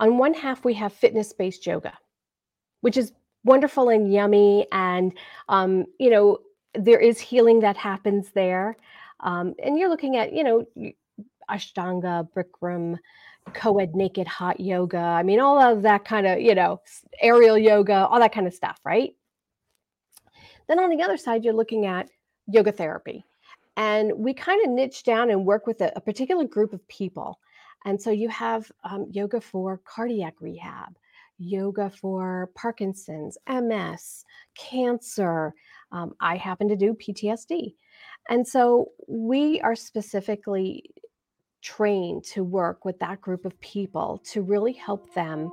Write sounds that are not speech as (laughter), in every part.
On one half, we have fitness based yoga, which is wonderful and yummy. And, um, you know, there is healing that happens there. Um, and you're looking at, you know, Ashtanga, Bikram, co-ed naked hot yoga. I mean, all of that kind of, you know, aerial yoga, all that kind of stuff, right? Then on the other side, you're looking at yoga therapy. And we kind of niche down and work with a, a particular group of people. And so you have um, yoga for cardiac rehab, yoga for Parkinson's, MS, cancer. Um, I happen to do PTSD. And so we are specifically trained to work with that group of people to really help them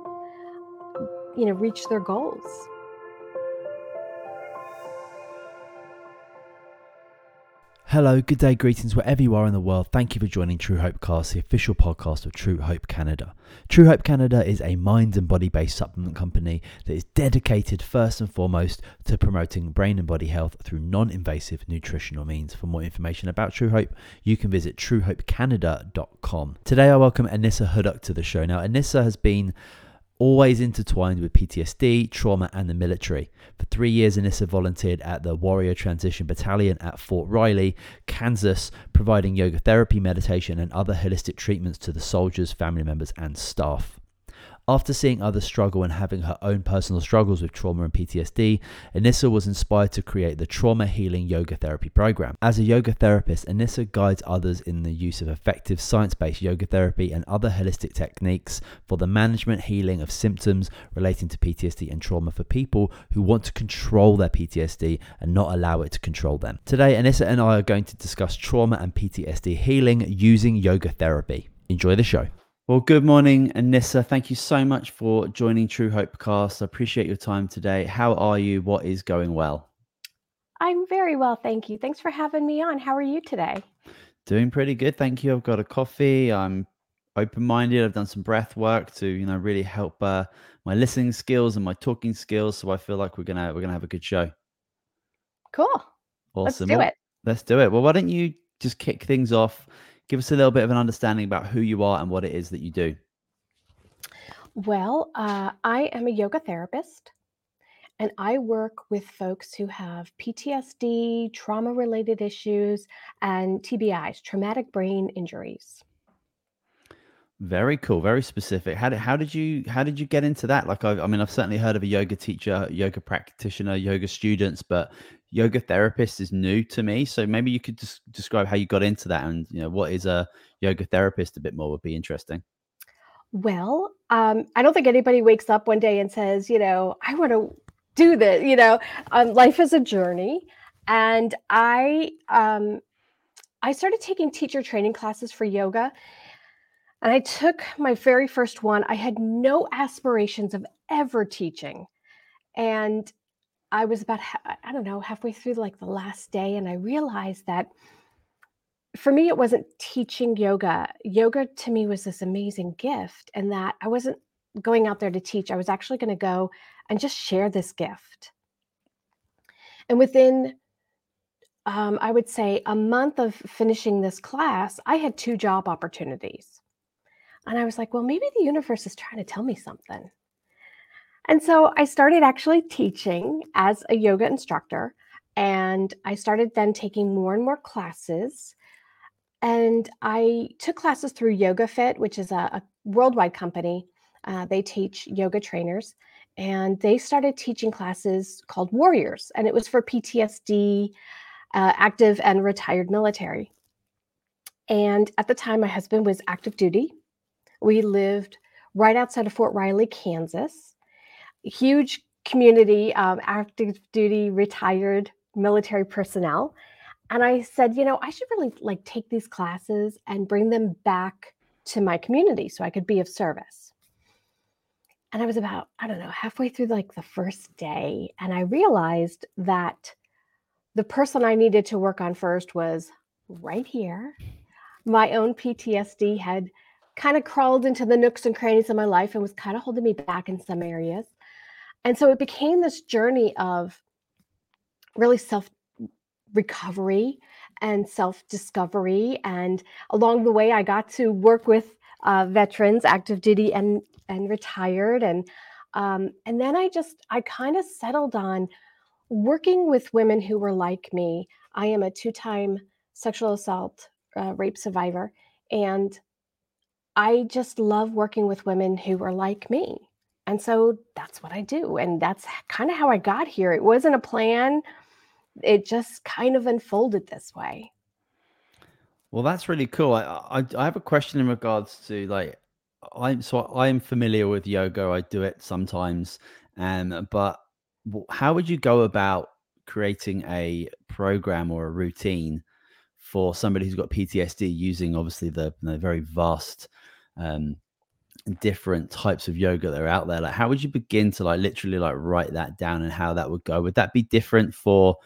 you know reach their goals Hello, good day, greetings wherever you are in the world. Thank you for joining True Hope Cast, the official podcast of True Hope Canada. True Hope Canada is a mind and body based supplement company that is dedicated first and foremost to promoting brain and body health through non invasive nutritional means. For more information about True Hope, you can visit truehopecanada.com. Today, I welcome Anissa Huduk to the show. Now, Anissa has been always intertwined with PTSD, trauma, and the military. For three years, Anissa volunteered at the Warrior Transition Battalion at Fort Riley, Kansas, providing yoga therapy, meditation, and other holistic treatments to the soldiers, family members, and staff. After seeing others struggle and having her own personal struggles with trauma and PTSD, Anissa was inspired to create the Trauma Healing Yoga Therapy Program. As a yoga therapist, Anissa guides others in the use of effective science based yoga therapy and other holistic techniques for the management healing of symptoms relating to PTSD and trauma for people who want to control their PTSD and not allow it to control them. Today, Anissa and I are going to discuss trauma and PTSD healing using yoga therapy. Enjoy the show. Well, good morning, Anissa. Thank you so much for joining True Hope Cast. I appreciate your time today. How are you? What is going well? I'm very well, thank you. Thanks for having me on. How are you today? Doing pretty good, thank you. I've got a coffee. I'm open-minded. I've done some breath work to, you know, really help uh, my listening skills and my talking skills. So I feel like we're gonna we're gonna have a good show. Cool. Awesome. Let's do it. Let's do it. Well, why don't you just kick things off? Give us a little bit of an understanding about who you are and what it is that you do. Well, uh, I am a yoga therapist and I work with folks who have PTSD, trauma related issues, and TBIs, traumatic brain injuries. Very cool, very specific. How did how did you how did you get into that? Like, I, I mean, I've certainly heard of a yoga teacher, yoga practitioner, yoga students, but yoga therapist is new to me. So maybe you could just describe how you got into that and you know what is a yoga therapist a bit more would be interesting. Well, um, I don't think anybody wakes up one day and says, you know, I want to do this. You know, um, life is a journey, and I um, I started taking teacher training classes for yoga, and I took my very first one. I had no aspirations of ever teaching, and I was about, I don't know, halfway through like the last day, and I realized that for me, it wasn't teaching yoga. Yoga to me was this amazing gift, and that I wasn't going out there to teach. I was actually going to go and just share this gift. And within, um, I would say, a month of finishing this class, I had two job opportunities. And I was like, well, maybe the universe is trying to tell me something. And so I started actually teaching as a yoga instructor. And I started then taking more and more classes. And I took classes through Yoga Fit, which is a, a worldwide company. Uh, they teach yoga trainers. And they started teaching classes called Warriors. And it was for PTSD, uh, active and retired military. And at the time, my husband was active duty. We lived right outside of Fort Riley, Kansas huge community of active duty retired military personnel. And i said you know i should really like take these classes and bring them back to my community so i could be of service. And i was about i don't know halfway through like the first day and i realized that the person i needed to work on first was right here. My own ptsd had kind of crawled into the nooks and crannies of my life and was kind of holding me back in some areas and so it became this journey of really self recovery and self discovery. And along the way, I got to work with uh, veterans, active duty and and retired, and um, and then I just I kind of settled on working with women who were like me. I am a two-time sexual assault uh, rape survivor, and I just love working with women who are like me. And so that's what I do. And that's kind of how I got here. It wasn't a plan, it just kind of unfolded this way. Well, that's really cool. I, I, I have a question in regards to like I'm so I'm familiar with yoga. I do it sometimes, um, but how would you go about creating a program or a routine for somebody who's got PTSD using obviously the, the very vast um, different types of yoga that are out there? Like how would you begin to like literally like write that down and how that would go? Would that be different for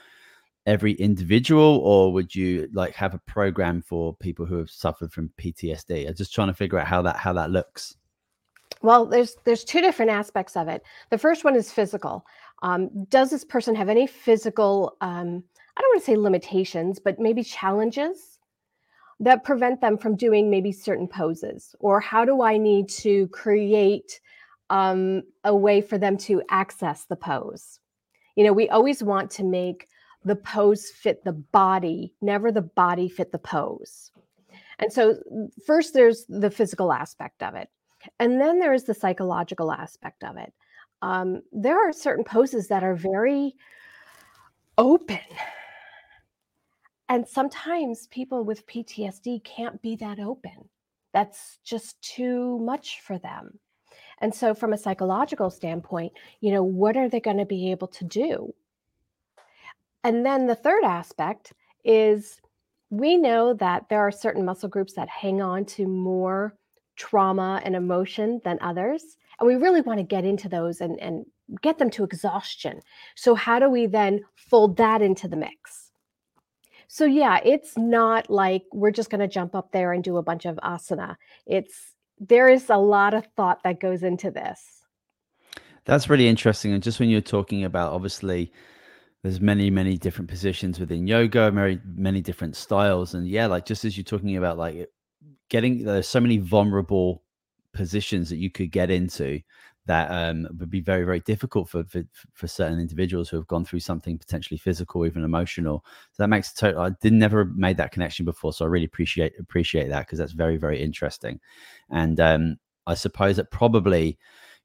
every individual or would you like have a program for people who have suffered from ptsd i'm just trying to figure out how that how that looks. Well there's there's two different aspects of it. The first one is physical. Um, does this person have any physical um, i don't want to say limitations but maybe challenges that prevent them from doing maybe certain poses? Or how do I need to create um, a way for them to access the pose? You know, we always want to make the pose fit the body, never the body fit the pose. And so, first, there's the physical aspect of it. And then there is the psychological aspect of it. Um, there are certain poses that are very open and sometimes people with PTSD can't be that open. That's just too much for them. And so, from a psychological standpoint, you know, what are they going to be able to do? And then the third aspect is we know that there are certain muscle groups that hang on to more trauma and emotion than others. And we really want to get into those and, and get them to exhaustion. So, how do we then fold that into the mix? So yeah, it's not like we're just going to jump up there and do a bunch of asana. It's there is a lot of thought that goes into this. That's really interesting. And just when you're talking about obviously there's many many different positions within yoga, very many different styles and yeah, like just as you're talking about like getting there's so many vulnerable positions that you could get into that um, would be very very difficult for, for, for certain individuals who have gone through something potentially physical even emotional. So that makes total i did never made that connection before so i really appreciate appreciate that because that's very very interesting. And um, i suppose it probably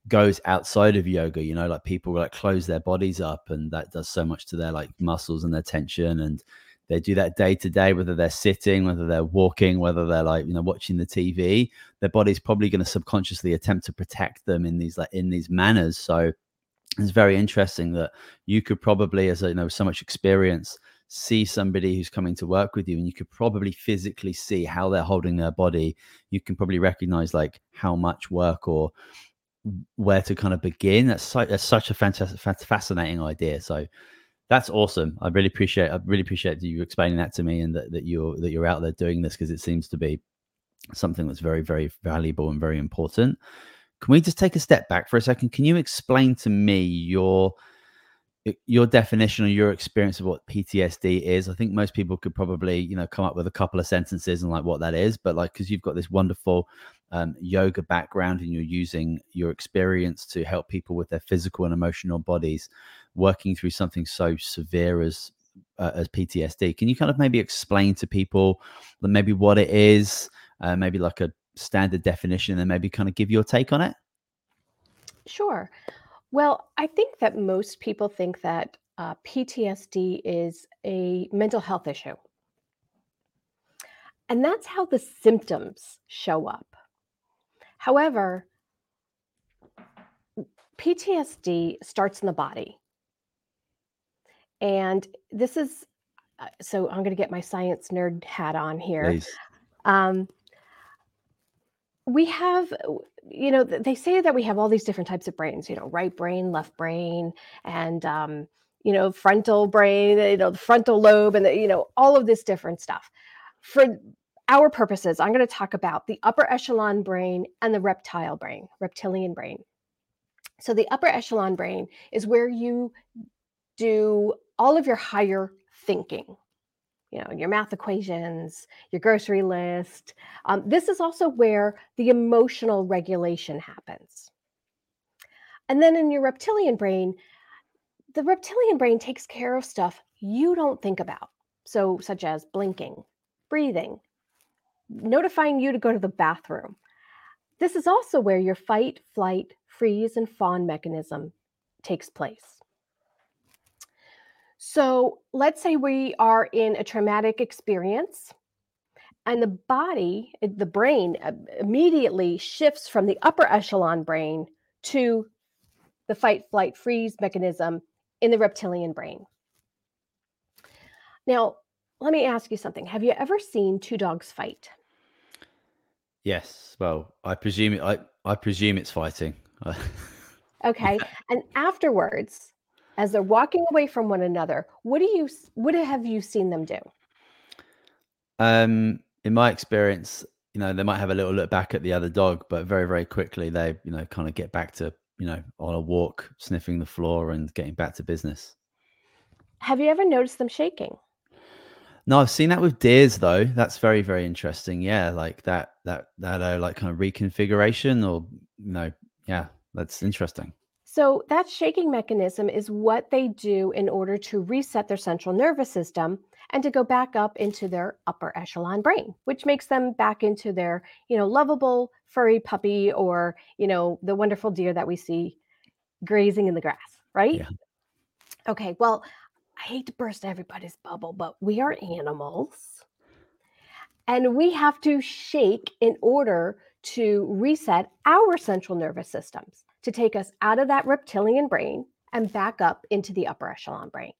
goes outside of yoga you know like people like close their bodies up and that does so much to their like muscles and their tension and they do that day to day, whether they're sitting, whether they're walking, whether they're like, you know, watching the TV, their body's probably going to subconsciously attempt to protect them in these like in these manners. So it's very interesting that you could probably, as you know, so much experience, see somebody who's coming to work with you and you could probably physically see how they're holding their body. You can probably recognize like how much work or where to kind of begin. That's, so, that's such a fantastic, fascinating idea. So that's awesome. I really appreciate. I really appreciate you explaining that to me, and that, that you're that you're out there doing this because it seems to be something that's very very valuable and very important. Can we just take a step back for a second? Can you explain to me your your definition or your experience of what PTSD is? I think most people could probably you know come up with a couple of sentences and like what that is, but like because you've got this wonderful um, yoga background and you're using your experience to help people with their physical and emotional bodies working through something so severe as uh, as PTSD. Can you kind of maybe explain to people maybe what it is, uh, maybe like a standard definition, and maybe kind of give your take on it? Sure. Well, I think that most people think that uh, PTSD is a mental health issue. And that's how the symptoms show up. However, PTSD starts in the body. And this is uh, so I'm going to get my science nerd hat on here. Um, we have, you know, they say that we have all these different types of brains, you know, right brain, left brain, and, um, you know, frontal brain, you know, the frontal lobe, and, the, you know, all of this different stuff. For our purposes, I'm going to talk about the upper echelon brain and the reptile brain, reptilian brain. So, the upper echelon brain is where you do all of your higher thinking. you know, your math equations, your grocery list. Um, this is also where the emotional regulation happens. And then in your reptilian brain, the reptilian brain takes care of stuff you don't think about. So, such as blinking, breathing, notifying you to go to the bathroom. This is also where your fight, flight, freeze, and fawn mechanism takes place. So let's say we are in a traumatic experience and the body, eh, the brain uh, immediately shifts from the upper echelon brain to the fight, flight, freeze mechanism in the reptilian brain. Now, let me ask you something. Have you ever seen two dogs fight? Yes. Well, I presume it, I I presume it's fighting. (laughs) Okay. And afterwards, as they're walking away from one another, what do you what have you seen them do? um, in my experience, you know, they might have a little look back at the other dog, but very very quickly they you know kind of get back to you know on a walk, sniffing the floor, and getting back to business. Have you ever noticed them shaking? No, I've seen that with deers though. That's very very interesting. Yeah, like that that that uh, like kind of reconfiguration or you know yeah, that's interesting. So that shaking mechanism is what they do in order to reset their central nervous system and to go back up into their upper echelon brain, which makes them back into their, you know, lovable furry puppy or, you know, the wonderful deer that we see grazing in the grass, right? Yeah. Okay, well, I hate to burst everybody's bubble, but we are animals and we have to shake in order to reset our central nervous systems to take us out of that reptilian brain and back up into the upper echelon brain.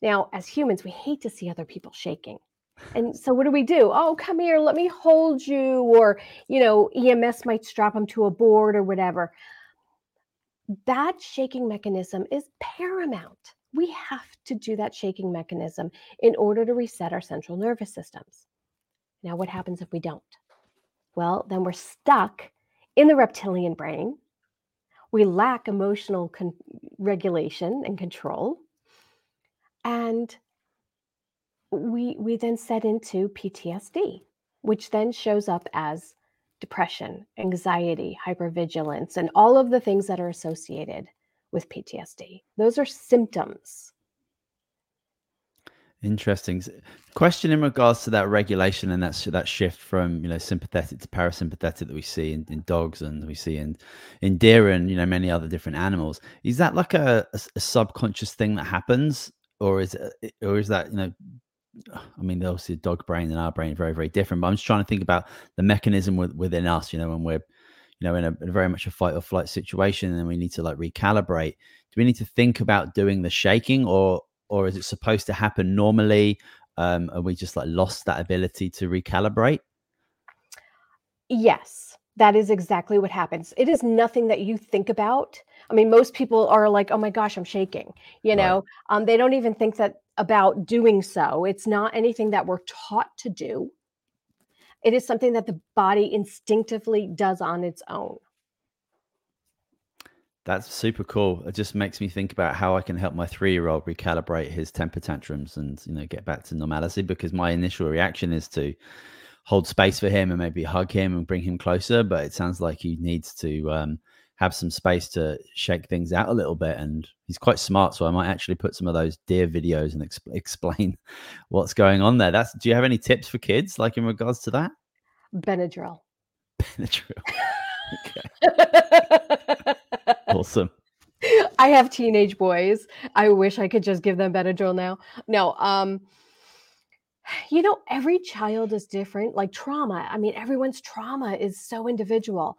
Now, as humans, we hate to see other people shaking. And so what do we do? Oh, come here, let me hold you. Or, you know, EMS might strap them to a board or whatever. That shaking mechanism is paramount. We have to do that shaking mechanism in order to reset our central nervous systems. Now, what happens if we don't? Well, then we're stuck in the reptilian brain. We lack emotional con- regulation and control. And we we then set into PTSD, which then shows up as depression, anxiety, hypervigilance, and all of the things that are associated with PTSD. Those are symptoms. Interesting. Question in regards to that regulation and that that shift from you know sympathetic to parasympathetic that we see in, in dogs and we see in in deer and you know many other different animals. Is that like a a subconscious thing that happens, or is it, or is that you know? I mean, obviously, dog brain and our brain very very different. But I'm just trying to think about the mechanism with, within us. You know, when we're you know in a, in a very much a fight or flight situation, and we need to like recalibrate. Do we need to think about doing the shaking, or or is it supposed to happen normally? Um, and we just like lost that ability to recalibrate? Yes, that is exactly what happens. It is nothing that you think about. I mean, most people are like, "Oh my gosh, I'm shaking." You Right. know, um, they don't even think that about doing so. It's not anything that we're taught to do. It is something that the body instinctively does on its own. That's super cool. It just makes me think about how I can help my three-year-old recalibrate his temper tantrums and you know get back to normality. Because my initial reaction is to hold space for him and maybe hug him and bring him closer. But it sounds like he needs to um, have some space to shake things out a little bit. And he's quite smart, so I might actually put some of those deer videos and exp- (laughs) explain what's going on there. That's. Do you have any tips for kids, like in regards to that? Benadryl. (laughs) True. (laughs) okay. Awesome. I have teenage boys. I wish I could just give them Benadryl now. No, um, you know, every child is different. Like trauma, I mean, everyone's trauma is so individual.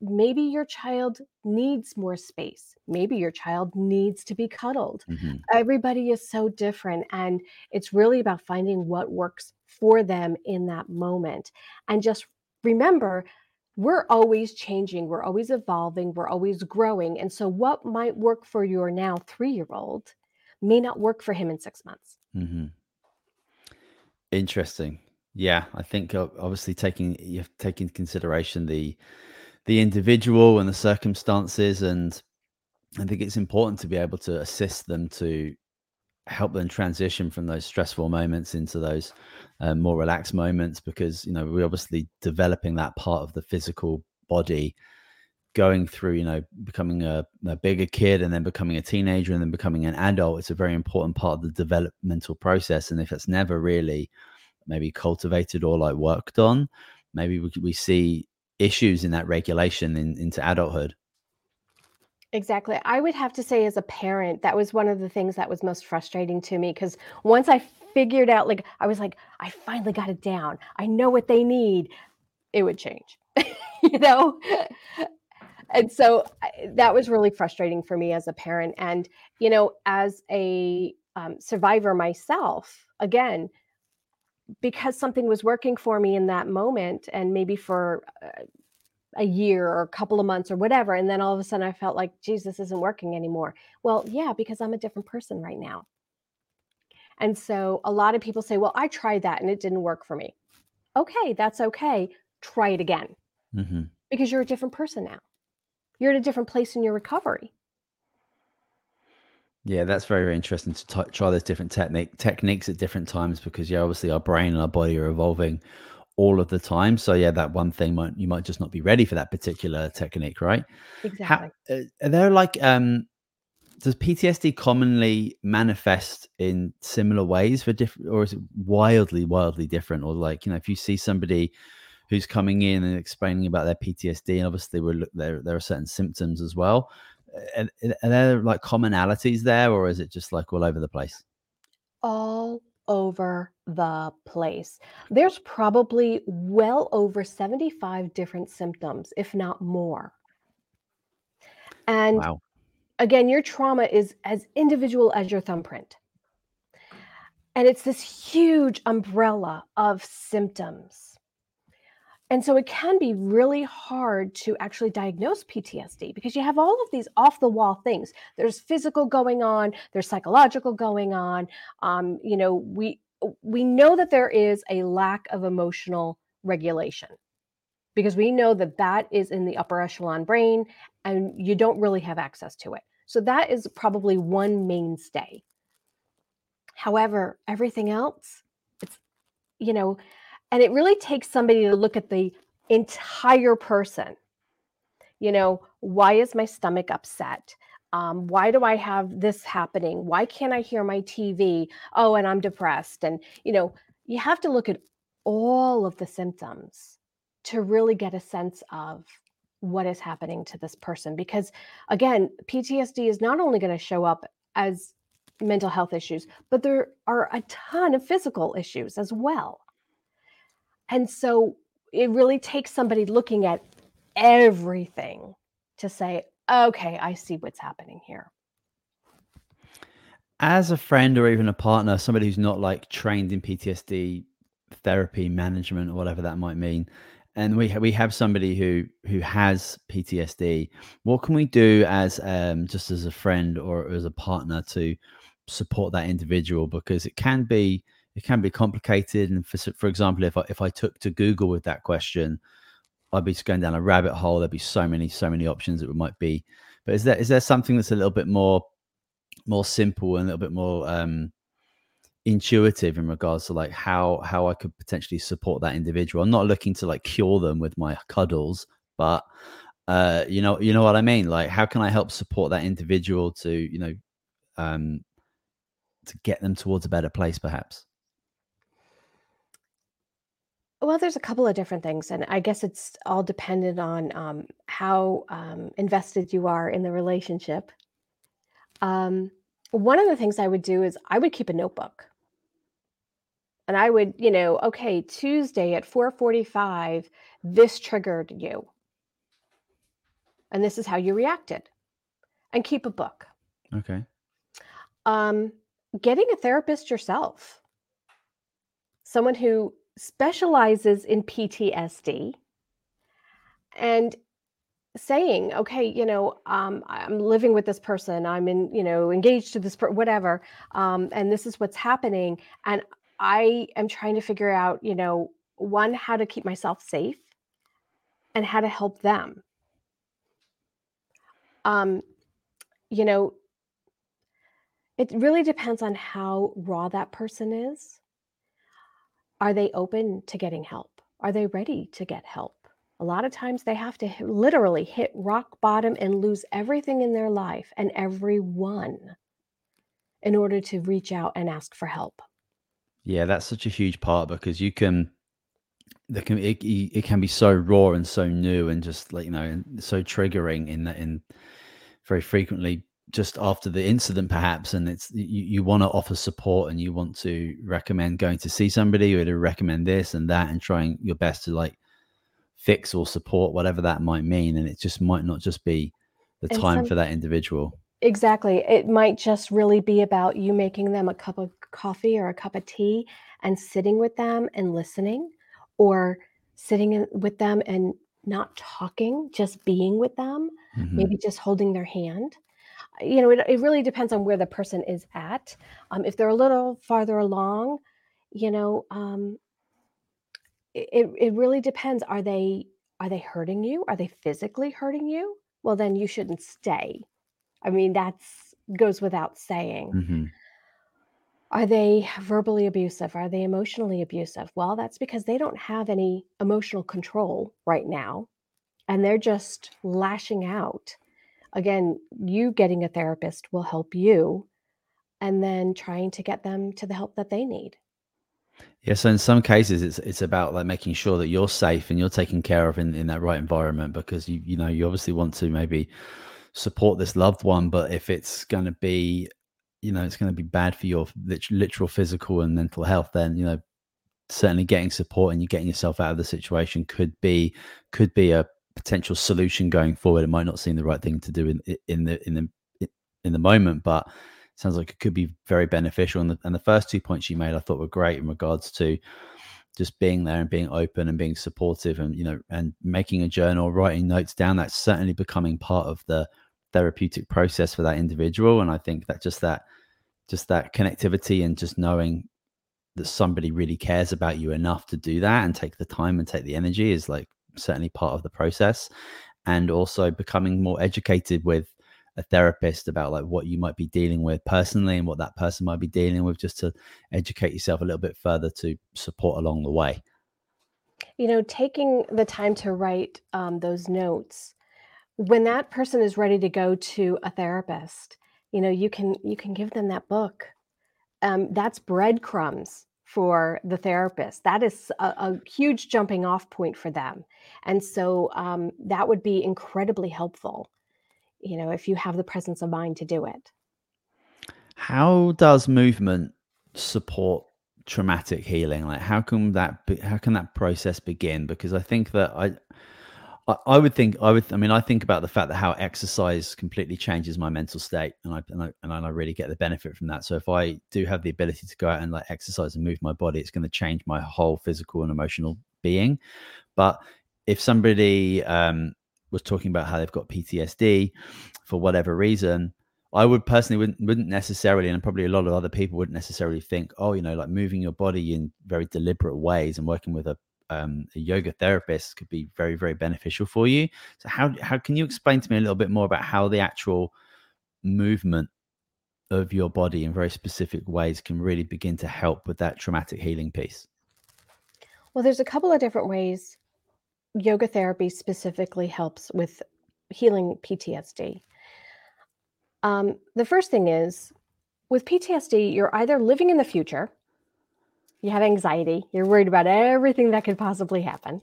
Maybe your child needs more space. Maybe your child needs to be cuddled. hmm Everybody is so different. And it's really about finding what works for them in that moment. And just remember, we're always changing, we're always evolving, we're always growing. And so, what might work for your now three year old may not work for him in six months. hmm Interesting. Yeah, I think obviously taking you have to take into consideration the the individual and the circumstances, and I think it's important to be able to assist them to help them transition from those stressful moments into those um, more relaxed moments because you know we're obviously developing that part of the physical body going through you know becoming a, a, bigger kid and then becoming a teenager and then becoming an adult. It's a very important part of the developmental process and if it's never really maybe cultivated or like worked on maybe we, we see issues in that regulation in, into adulthood Exactly. I would have to say as a parent, that was one of the things that was most frustrating to me because once I figured out, like, I was like, I finally got it down. I know what they need. It would change, (laughs) you know? And so that was really frustrating for me as a parent. And, you know, as a um, survivor myself, again, because something was working for me in that moment and maybe for uh, a year or a couple of months or whatever. And then all of a sudden I felt like, Jesus isn't working anymore. Well, yeah, because I'm a different person right now. And so a lot of people say, well, I tried that and it didn't work for me. Okay, that's okay. Try it again mm-hmm. because you're a different person now. You're at a different place in your recovery. Yeah, that's very, very interesting to t- try those different technique techniques at different times because yeah, obviously our brain and our body are evolving all of the time. So yeah, that one thing might you might just not be ready for that particular technique, right? Exactly. How, uh, are there like um does PTSD commonly manifest in similar ways for different, or is it wildly, wildly different? Or like you know, if you see somebody who's coming in and explaining about their PTSD, and obviously we're, there there are certain symptoms as well. Are, are there like commonalities there, or is it just like all over the place? All over the place. There's probably well over 75 different symptoms, if not more. And wow. again, your trauma is as individual as your thumbprint. And it's this huge umbrella of symptoms. And so it can be really hard to actually diagnose PTSD because you have all of these off the wall things. There's physical going on, there's psychological going on. Um, you know, we we know that there is a lack of emotional regulation because we know that that is in the upper echelon brain and you don't really have access to it. So that is probably one mainstay. However, everything else, it's you know, and it really takes somebody to look at the entire person. You know, why is my stomach upset? Um, why do I have this happening? Why can't I hear my TV? Oh, and I'm depressed. And, you know, you have to look at all of the symptoms to really get a sense of what is happening to this person. Because again, PTSD is not only going to show up as mental health issues, but there are a ton of physical issues as well. And so it really takes somebody looking at everything to say, okay, I see what's happening here. As a friend or even a partner, somebody who's not like trained in PTSD therapy management or whatever that might mean, and we ha- we have somebody who who has PTSD, what can we do as um, just as a friend or as a partner to support that individual because it can be it can be complicated. And for for example, if I if I took to Google with that question, I'd be going down a rabbit hole. There'd be so many so many options that might be. But is there is there something that's a little bit more more simple and a little bit more um, intuitive in regards to like how how I could potentially support that individual? I'm not looking to like cure them with my cuddles, but uh, you know you know what I mean. Like how can I help support that individual to you know um, to get them towards a better place, perhaps? Well, there's a couple of different things, and I guess it's all dependent on um, how um, invested you are in the relationship. Um, one of the things I would do is I would keep a notebook, and I would, you know, okay, Tuesday at 4:45, this triggered you, and this is how you reacted, and keep a book. Okay. Um, getting a therapist yourself, someone who specializes in PTSD and saying, okay, you know, um, I'm living with this person, I'm in, you know, engaged to this, per- whatever, um, and this is what's happening. And I am trying to figure out, you know, one, how to keep myself safe and how to help them. Um, you know, It really depends on how raw that person is. Are they open to getting help? Are they ready to get help? A lot of times they have to hit, literally hit rock bottom and lose everything in their life and everyone in order to reach out and ask for help. Yeah, that's such a huge part because you can there can it, it can be so raw and so new and just like you know so triggering in that in very frequently just after the incident perhaps and it's you, you want to offer support and you want to recommend going to see somebody or to recommend this and that and trying your best to like fix or support whatever that might mean and it just might not just be the And time some for that individual. Exactly, it might just really be about you making them a cup of coffee or a cup of tea and sitting with them and listening or sitting in, with them and not talking, just being with them, hmm maybe just holding their hand. You know, it, it really depends on where the person is at. Um, if they're a little farther along, you know, um, it, it really depends. Are they are they hurting you? Are they physically hurting you? Well, then you shouldn't stay. I mean, that's goes without saying. hmm Are they verbally abusive? Are they emotionally abusive? Well, that's because they don't have any emotional control right now and they're just lashing out. Again, you getting a therapist will help you and then trying to get them to the help that they need. Yeah, so in some cases, it's it's about like making sure that you're safe and you're taken care of in, in that right environment because you you know you obviously want to maybe support this loved one, but if it's going to be you know it's going to be bad for your literal physical and mental health, then you know certainly getting support and you getting yourself out of the situation could be could be a potential solution going forward. It might not seem the right thing to do in in the in the in the moment, but sounds like it could be very beneficial. And the, and the first two points you made, I thought were great in regards to just being there and being open and being supportive and you know and making a journal writing notes down that's certainly becoming part of the therapeutic process for that individual and i think that just that just that connectivity and just knowing that somebody really cares about you enough to do that and take the time and take the energy is like certainly part of the process and also becoming more educated with a therapist about like what you might be dealing with personally and what that person might be dealing with just to educate yourself a little bit further to support along the way. You know, taking the time to write um, those notes when that person is ready to go to a therapist, you know, you can you can give them that book. Um, that's breadcrumbs for the therapist. That is a, a huge jumping off point for them. And so um, that would be incredibly helpful, you know, if you have the presence of mind to do it. how does movement support traumatic healing like how can that be, how can that process begin because i think that i I, I would think I would I mean I think about the fact that how exercise completely changes my mental state and I, and I and I really get the benefit from that. So if I do have the ability to go out and like exercise and move my body, it's going to change my whole physical and emotional being. But if somebody um, was talking about how they've got PTSD for whatever reason, I would personally wouldn't, wouldn't necessarily, and probably a lot of other people wouldn't necessarily think, oh, you know, like moving your body in very deliberate ways and working with a um, a yoga therapist could be very, very beneficial for you. So, how how can you explain to me a little bit more about how the actual movement of your body in very specific ways can really begin to help with that traumatic healing piece? Well, there's a couple of different ways yoga therapy specifically helps with healing PTSD. Um, the first thing is with PTSD, you're either living in the future, you have anxiety, you're worried about everything that could possibly happen,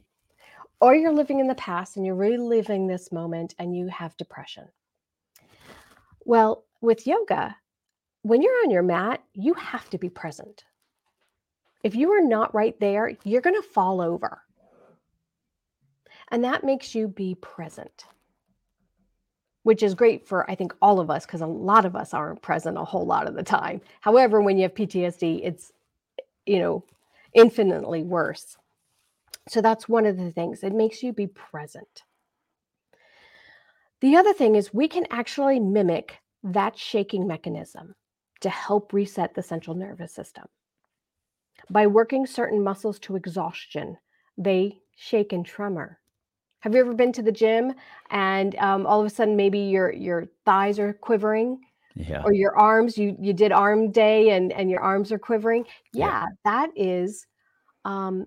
or you're living in the past and you're reliving this moment and you have depression. Well, with yoga, when you're on your mat, you have to be present. If you are not right there, you're going to fall over. And that makes you be present, which is great for, I think, all of us, because a lot of us aren't present a whole lot of the time. However, when you have PTSD, it's, you know, infinitely worse. So that's one of the things. It makes you be present. The other thing is we can actually mimic that shaking mechanism to help reset the central nervous system. By working certain muscles to exhaustion, they shake and tremor. Have you ever been to the gym and um, all of a sudden maybe your your thighs are quivering? Yeah. or your arms you you did arm day and and your arms are quivering Yeah. yeah that is um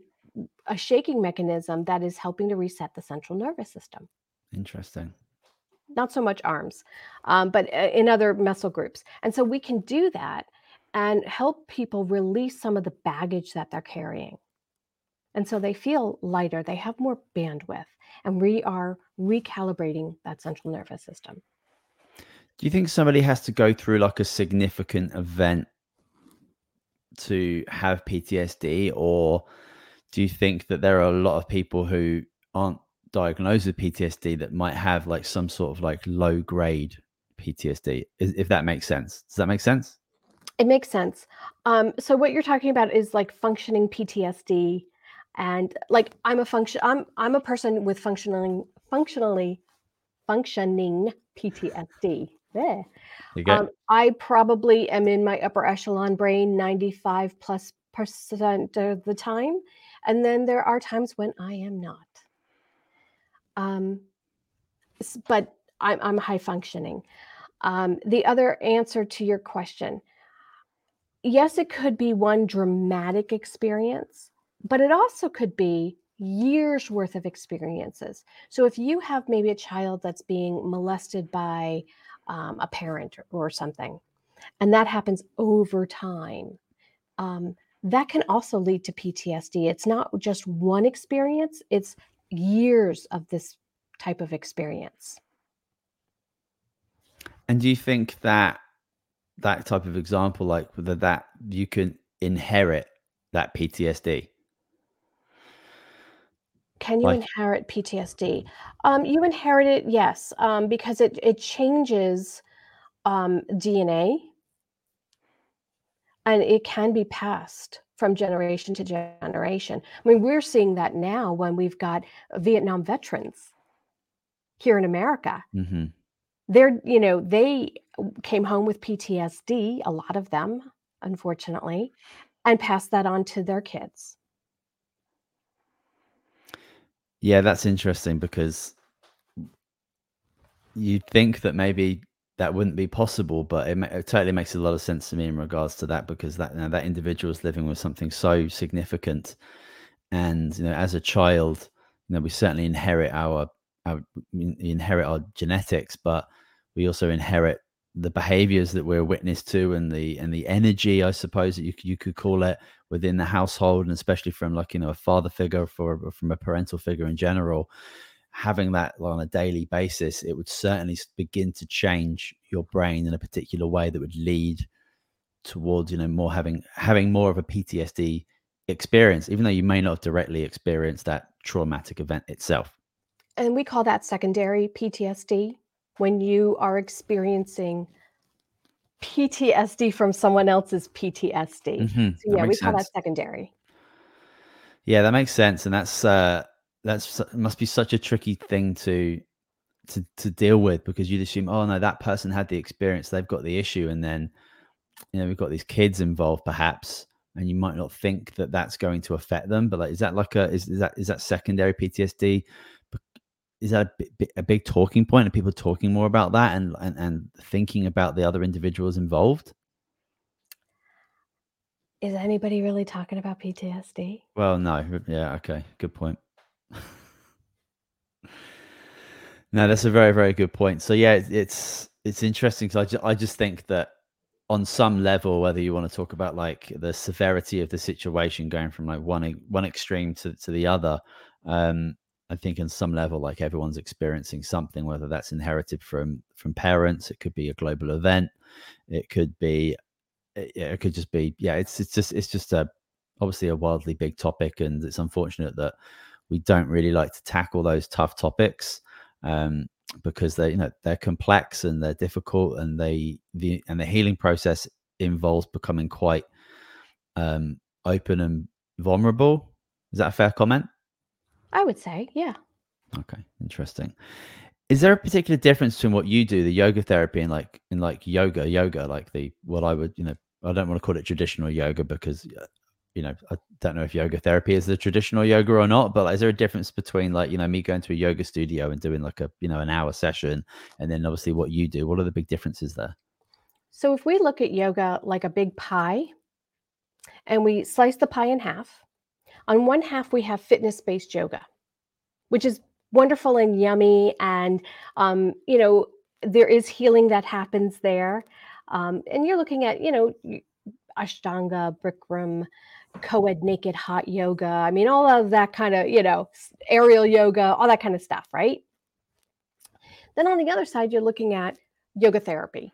a shaking mechanism that is helping to reset the central nervous system Interesting. not so much arms um, but uh, in other muscle groups and so we can do that and help people release some of the baggage that they're carrying and so they feel lighter they have more bandwidth and we are recalibrating that central nervous system Do you think somebody has to go through like a significant event to have PTSD, or do you think that there are a lot of people who aren't diagnosed with PTSD that might have like some sort of like low grade PTSD? If that makes sense, does that make sense? It makes sense. Um, so what you're talking about is like functioning PTSD, and like I'm a function. I'm I'm a person with functioning functionally functioning PTSD. There. You go. Um, I probably am in my upper echelon brain 95 plus percent of the time, and then there are times when I am not. Um, but I'm I'm high functioning. Um, the other answer to your question yes, it could be one dramatic experience, but it also could be years worth of experiences. So if you have maybe a child that's being molested by um, a parent or, something, and that happens over time, um, that can also lead to PTSD. It's not just one experience, it's years of this type of experience. and do you think that that type of example, like that you can inherit that PTSD? Can you Like- inherit PTSD? Um, you inherit it, yes, um, because it it changes um, DNA, and it can be passed from generation to generation. I mean, we're seeing that now when we've got Vietnam veterans here in America. hmm They're, you know, they came home with PTSD, a lot of them, unfortunately, and passed that on to their kids. Yeah, that's interesting because you'd think that maybe that wouldn't be possible, but it, it totally makes a lot of sense to me in regards to that because that you know, that individual is living with something so significant, and you know, as a child, you know, we certainly inherit our our inherit our genetics, but we also inherit the behaviors that we're witness to and the and the energy, I suppose that you you could call it within the household, and especially from like you know a father figure for or from a parental figure in general having that on a daily basis, it would certainly begin to change your brain in a particular way that would lead towards you know more having having more of a PTSD experience, even though you may not have directly experienced that traumatic event itself. And we call that secondary PTSD when you are experiencing PTSD from someone else's PTSD. Mhm, So yeah, we call sense. that secondary. Yeah, that makes sense, and that's uh, that's must be such a tricky thing to to to deal with because you'd assume, oh no, that person had the experience, they've got the issue, and then you know we've got these kids involved, perhaps, and you might not think that that's going to affect them. But like, is that like a is, is that is that secondary PTSD? Is that a, bi- bi- a big talking point? Are people talking more about that and, and and thinking about the other individuals involved? Is anybody really talking about PTSD? Well, no. Yeah. Okay. Good point. (laughs) no, that's a very, very good point. So yeah, it's it's, it's interesting because I, ju- I just think that on some level, whether you want to talk about like the severity of the situation going from like one one extreme to, to the other, um, I think on some level, like everyone's experiencing something, whether that's inherited from from parents, it could be a global event, it could be, it, it could just be, yeah, it's it's just it's just a obviously a wildly big topic, and it's unfortunate that we don't really like to tackle those tough topics um, because they you know they're complex and they're difficult, and they the and the healing process involves becoming quite um, open and vulnerable. Is that a fair comment? I would say, yeah. Okay, interesting. Is there a particular difference between what you do, the yoga therapy, and like in like yoga, yoga, like the what I would, you know, I don't want to call it traditional yoga because, uh, you know, I don't know if yoga therapy is the traditional yoga or not. But like, is there a difference between like you know me going to a yoga studio and doing like a you know an hour session, and then obviously what you do? What are the big differences there? So if we look at yoga like a big pie and we slice the pie in half, on one half we have fitness-based yoga, which is wonderful and yummy and, um, you know, there is healing that happens there. Um, and you're looking at, you know, Ashtanga, Bikram, co-ed naked hot yoga. I mean, all of that kind of, you know, aerial yoga, all that kind of stuff, right? Then on the other side, you're looking at yoga therapy.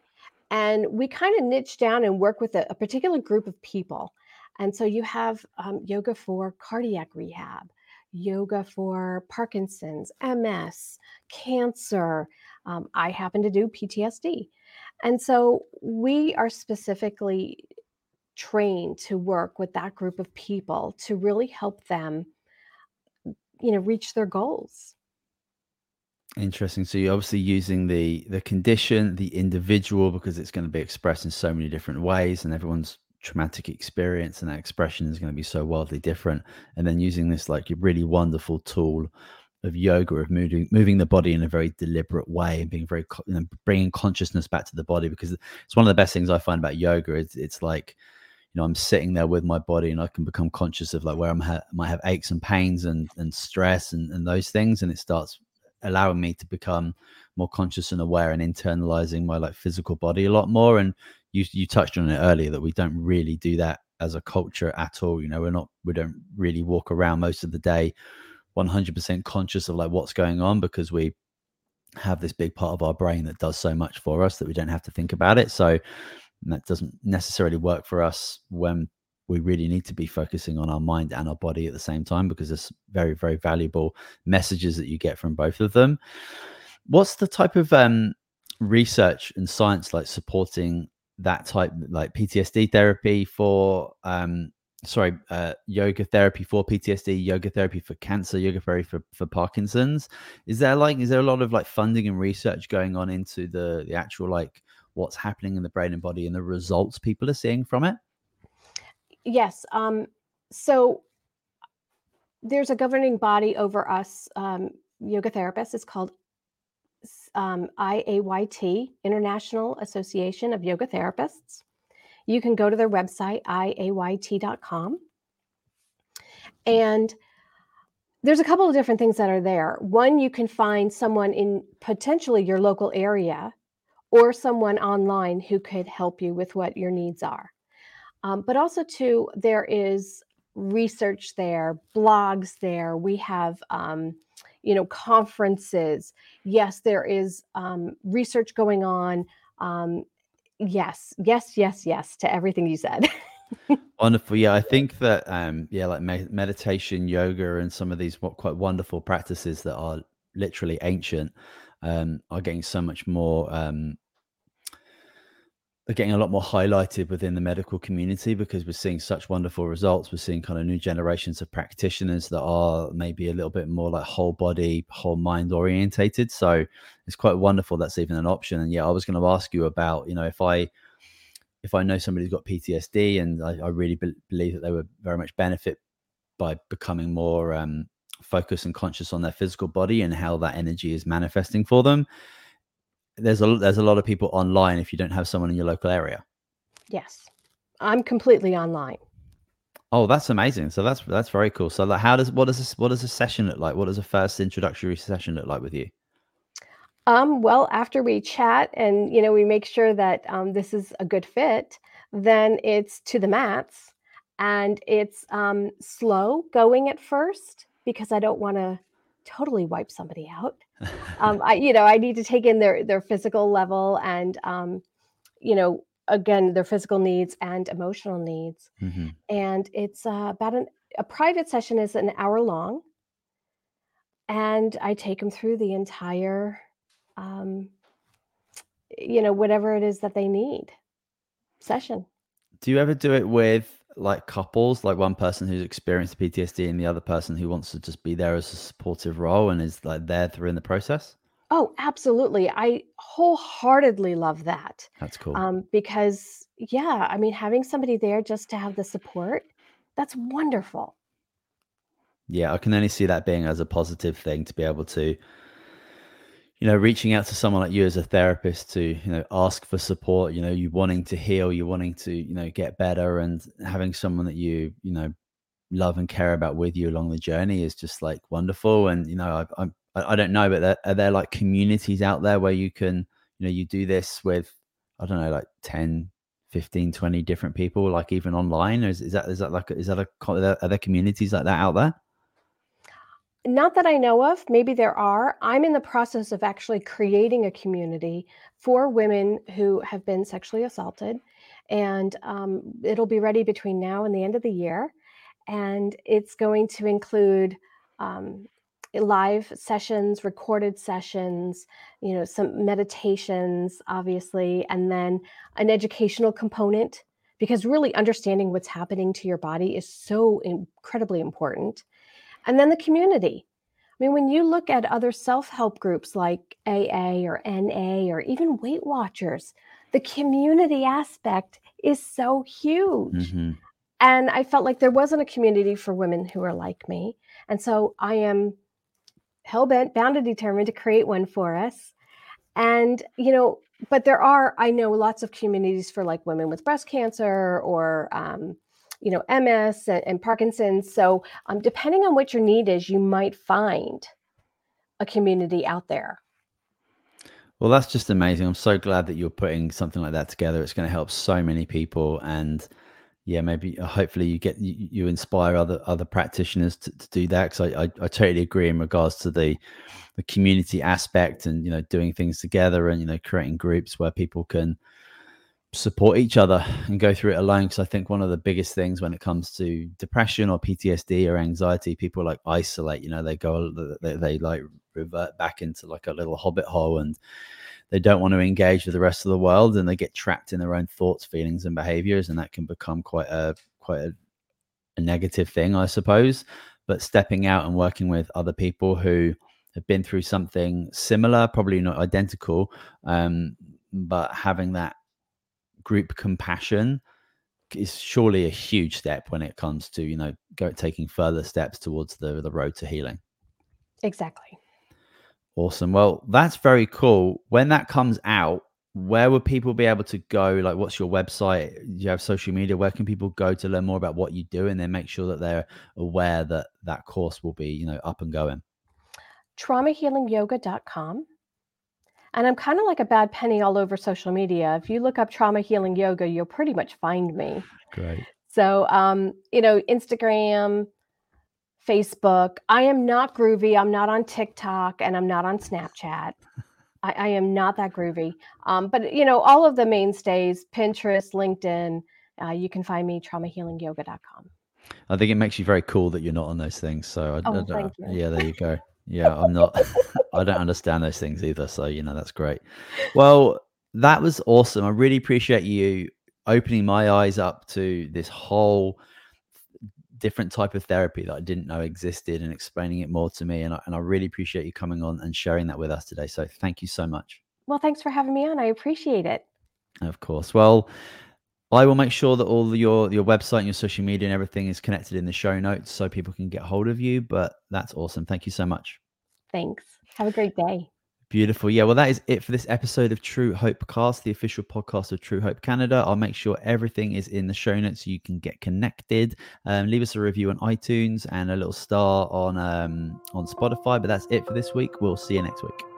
And we kind of niche down and work with a, a particular group of people. And so you have um, yoga for cardiac rehab, yoga for Parkinson's, MS, cancer. Um, I happen to do PTSD. And so we are specifically trained to work with that group of people to really help them you know reach their goals interesting so you're obviously using the the condition the individual because it's going to be expressed in so many different ways and everyone's traumatic experience and that expression is going to be so wildly different. And then using this like really wonderful tool of yoga of moving moving the body in a very deliberate way and being very you know, bringing consciousness back to the body because it's one of the best things i find about yoga. It's, it's like you know i'm sitting there with my body and i can become conscious of like where i ha- might have aches and pains and and stress and, and those things. And it starts allowing me to become more conscious and aware and internalizing my like physical body a lot more. And you you touched on it earlier that we don't really do that as a culture at all you know we're not we don't really walk around most of the day 100% conscious of like what's going on because we have this big part of our brain that does so much for us that we don't have to think about it so that doesn't necessarily work for us when we really need to be focusing on our mind and our body at the same time because there's very, very valuable messages that you get from both of them. What's the type of um, research and science like supporting that type, like PTSD therapy for, um, sorry, uh, yoga therapy for PTSD, yoga therapy for cancer, yoga therapy for, for Parkinson's? Is there like, is there a lot of like funding and research going on into the the actual like what's happening in the brain and body and the results people are seeing from it? Yes. Um, so there's a governing body over us um, yoga therapists. It's called um, IAYT, International Association of Yoga Therapists. You can go to their website, iayt.com. And there's a couple of different things that are there. One, you can find someone in potentially your local area or someone online who could help you with what your needs are. Um, but also, too, there is research there, blogs there. We have, um, you know, conferences. Yes, there is um, research going on. Um, yes, yes, yes, yes to everything you said. (laughs) Wonderful. Yeah, I think that um yeah, like me- meditation, yoga, and some of these what quite wonderful practices that are literally ancient um, are getting so much more um, are getting a lot more highlighted within the medical community because we're seeing such wonderful results. We're seeing kind of new generations of practitioners that are maybe a little bit more like whole body, whole mind orientated. So it's quite wonderful that's even an option. And yeah, I was going to ask you about, you know, if I if I know somebody's got PTSD and I, I really be- believe that they would very much benefit by becoming more um, focused and conscious on their physical body and how that energy is manifesting for them there's a there's a lot of people online if you don't have someone in your local area. Yes, I'm completely online. Oh, that's amazing. So that's that's very cool. So like, how does what does this what does a session look like? What does a first introductory session look like with you? Um, well, after we chat and you know we make sure that um, this is a good fit, then it's to the mats, and it's um, slow going at first because I don't want to totally wipe somebody out. Um, I, you know, I need to take in their their physical level and, um, you know, again, their physical needs and emotional needs. Mm-hmm. And it's uh, about an, a private session is an hour long, and I take them through the entire, um, you know, whatever it is that they need session. Do you ever do it with like couples, like one person who's experienced PTSD and the other person who wants to just be there as a supportive role and is like there through in the process? Oh, absolutely. I wholeheartedly love that. That's cool. Um, because yeah, I mean, having somebody there just to have the support, that's wonderful. Yeah, I can only see that being as a positive thing to be able to you know reaching out to someone like you as a therapist to you know ask for support you know you wanting to heal you wanting to you know get better and having someone that you you know love and care about with you along the journey is just like wonderful. And you know i i, I don't know but there, are there like communities out there where you can you know you do this with i don't know like 10 15 20 different people like even online? Is, is that is that like is that a are there communities like that out there not that I know of. Maybe there are. I'm in the process of actually creating a community for women who have been sexually assaulted. And um, it'll be ready between now and the end of the year. And it's going to include um, live sessions, recorded sessions, you know, some meditations, obviously, and then an educational component because really understanding what's happening to your body is so incredibly important. And then the community. I mean, when you look at other self help groups like AA or NA or even Weight Watchers, the community aspect is so huge. Mm-hmm. And I felt like there wasn't a community for women who are like me. And so I am hell bent, bound and determined to create one for us. And, you know, but there are, I know lots of communities for like women with breast cancer or, um, you know, MS and, and Parkinson's. So, um, depending on what your need is, you might find a community out there. Well, that's just amazing. I'm so glad that you're putting something like that together. It's going to help so many people, and yeah, maybe uh, hopefully you get you, you inspire other other practitioners to, to do that. Because I, I, I totally agree in regards to the the community aspect and you know doing things together and you know creating groups where people can support each other and go through it alone because i think one of the biggest things when it comes to depression or ptsd or anxiety people like isolate you know they go they, they like revert back into like a little hobbit hole and they don't want to engage with the rest of the world and they get trapped in their own thoughts feelings and behaviors and that can become quite a quite a, a negative thing i suppose. But stepping out and working with other people who have been through something similar probably not identical um, but having that group compassion is surely a huge step when it comes to you know go taking further steps towards the the road to healing. Exactly. Awesome. Well that's very cool. When that comes out where would people be able to go? Like what's your website? Do you have social media? Where can people go to learn more about what you do and then make sure that they're aware that that course will be you know up and going? Traumahealingyoga.com and I'm kind of like a bad penny all over social media. If you look up trauma healing yoga, you'll pretty much find me. Great. So, um, you know, Instagram, Facebook. I am not groovy. I'm not on TikTok and I'm not on Snapchat. I, I am not that groovy. Um, but, you know, all of the mainstays Pinterest, LinkedIn, uh, you can find me traumahealingyoga.com. I think it makes you very cool that you're not on those things. So, I, oh, I, thank you. yeah, there you go. (laughs) Yeah, I'm not. (laughs) I don't understand those things either. So you know that's great. Well, that was awesome. I really appreciate you opening my eyes up to this whole different type of therapy that I didn't know existed and explaining it more to me. And I, and I really appreciate you coming on and sharing that with us today. So thank you so much. Well, thanks for having me on. I appreciate it. Of course. Well, I will make sure that all your your website and your social media and everything is connected in the show notes so people can get hold of you. But that's awesome. Thank you so much. Thanks. Have a great day. Beautiful. Yeah, well, that is it for this episode of True Hope Cast, the official podcast of True Hope Canada. I'll make sure everything is in the show notes so you can get connected. Um, leave us a review on iTunes and a little star on um, on Spotify. But that's it for this week. We'll see you next week.